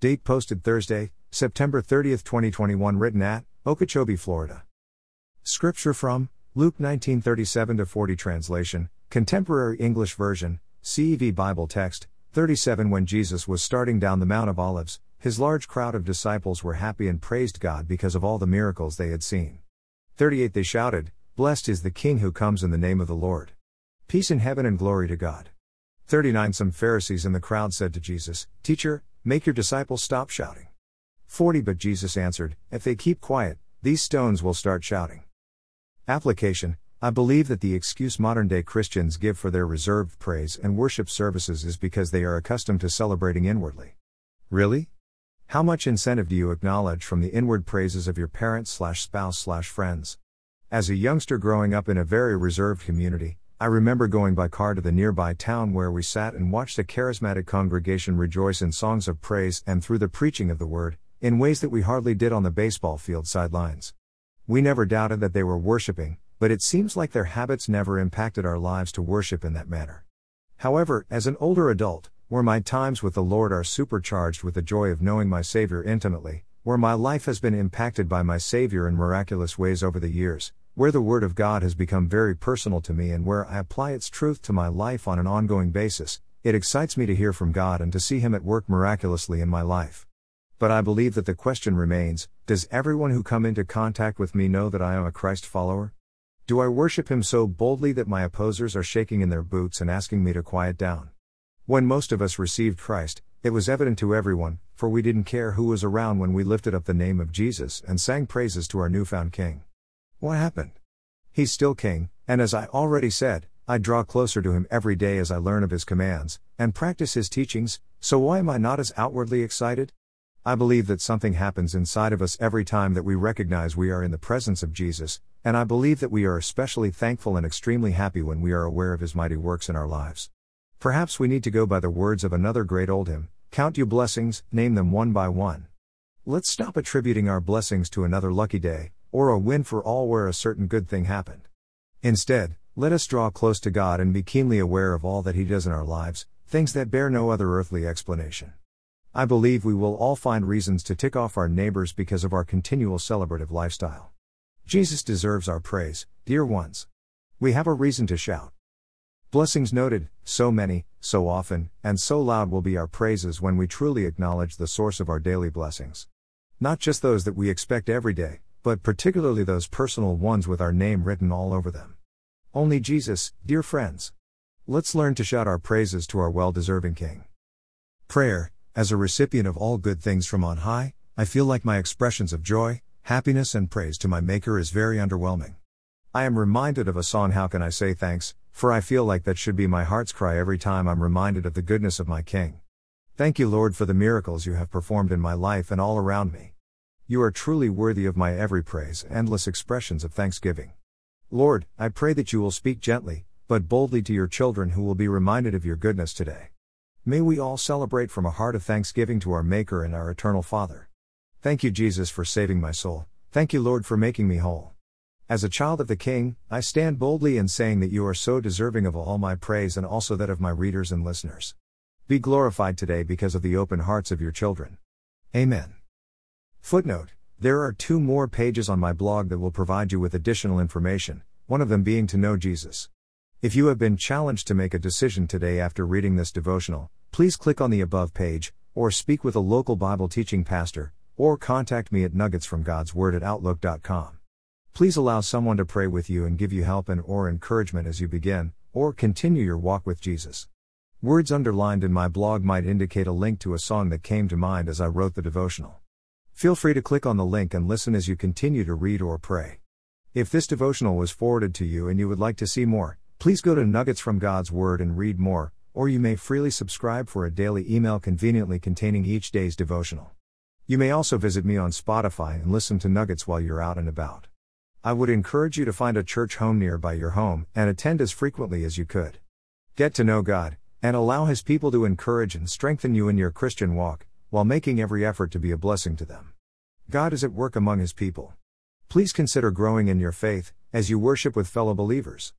Date posted Thursday, September 30, 2021, written at Okeechobee, Florida. Scripture from Luke 1937 40 translation, Contemporary English Version, CEV Bible text, 37 When Jesus was starting down the Mount of Olives, his large crowd of disciples were happy and praised God because of all the miracles they had seen. 38 They shouted, Blessed is the King who comes in the name of the Lord. Peace in heaven and glory to God. 39 Some Pharisees in the crowd said to Jesus, Teacher, make your disciples stop shouting. 40 But Jesus answered, If they keep quiet, these stones will start shouting. Application I believe that the excuse modern day Christians give for their reserved praise and worship services is because they are accustomed to celebrating inwardly. Really? How much incentive do you acknowledge from the inward praises of your parents slash spouse slash friends? As a youngster growing up in a very reserved community, I remember going by car to the nearby town where we sat and watched a charismatic congregation rejoice in songs of praise and through the preaching of the word, in ways that we hardly did on the baseball field sidelines. We never doubted that they were worshiping, but it seems like their habits never impacted our lives to worship in that manner. However, as an older adult, where my times with the Lord are supercharged with the joy of knowing my Savior intimately, where my life has been impacted by my Savior in miraculous ways over the years, where the Word of God has become very personal to me and where I apply its truth to my life on an ongoing basis, it excites me to hear from God and to see Him at work miraculously in my life. But I believe that the question remains Does everyone who come into contact with me know that I am a Christ follower? Do I worship him so boldly that my opposers are shaking in their boots and asking me to quiet down? When most of us received Christ, it was evident to everyone, for we didn't care who was around when we lifted up the name of Jesus and sang praises to our newfound King. What happened? He's still King, and as I already said, I draw closer to him every day as I learn of his commands and practice his teachings, so why am I not as outwardly excited? I believe that something happens inside of us every time that we recognize we are in the presence of Jesus, and I believe that we are especially thankful and extremely happy when we are aware of His mighty works in our lives. Perhaps we need to go by the words of another great old hymn Count you blessings, name them one by one. Let's stop attributing our blessings to another lucky day, or a win for all where a certain good thing happened. Instead, let us draw close to God and be keenly aware of all that He does in our lives, things that bear no other earthly explanation. I believe we will all find reasons to tick off our neighbors because of our continual celebrative lifestyle. Jesus deserves our praise, dear ones. We have a reason to shout. Blessings noted, so many, so often, and so loud will be our praises when we truly acknowledge the source of our daily blessings. Not just those that we expect every day, but particularly those personal ones with our name written all over them. Only Jesus, dear friends. Let's learn to shout our praises to our well deserving King. Prayer, as a recipient of all good things from on high, I feel like my expressions of joy, happiness and praise to my Maker is very underwhelming. I am reminded of a song How Can I Say Thanks, for I feel like that should be my heart's cry every time I'm reminded of the goodness of my King. Thank you, Lord, for the miracles you have performed in my life and all around me. You are truly worthy of my every praise, endless expressions of thanksgiving. Lord, I pray that you will speak gently, but boldly to your children who will be reminded of your goodness today. May we all celebrate from a heart of thanksgiving to our Maker and our eternal Father. Thank you, Jesus, for saving my soul. Thank you, Lord, for making me whole. As a child of the King, I stand boldly in saying that you are so deserving of all my praise and also that of my readers and listeners. Be glorified today because of the open hearts of your children. Amen. Footnote There are two more pages on my blog that will provide you with additional information, one of them being to know Jesus. If you have been challenged to make a decision today after reading this devotional, please click on the above page, or speak with a local Bible teaching pastor, or contact me at nuggetsfromgodsword at outlook.com. Please allow someone to pray with you and give you help and or encouragement as you begin or continue your walk with Jesus. Words underlined in my blog might indicate a link to a song that came to mind as I wrote the devotional. Feel free to click on the link and listen as you continue to read or pray. If this devotional was forwarded to you and you would like to see more, please go to Nuggets from God's Word and read more, or you may freely subscribe for a daily email conveniently containing each day's devotional. You may also visit me on Spotify and listen to Nuggets while you're out and about. I would encourage you to find a church home nearby your home and attend as frequently as you could. Get to know God, and allow His people to encourage and strengthen you in your Christian walk, while making every effort to be a blessing to them. God is at work among His people. Please consider growing in your faith, as you worship with fellow believers.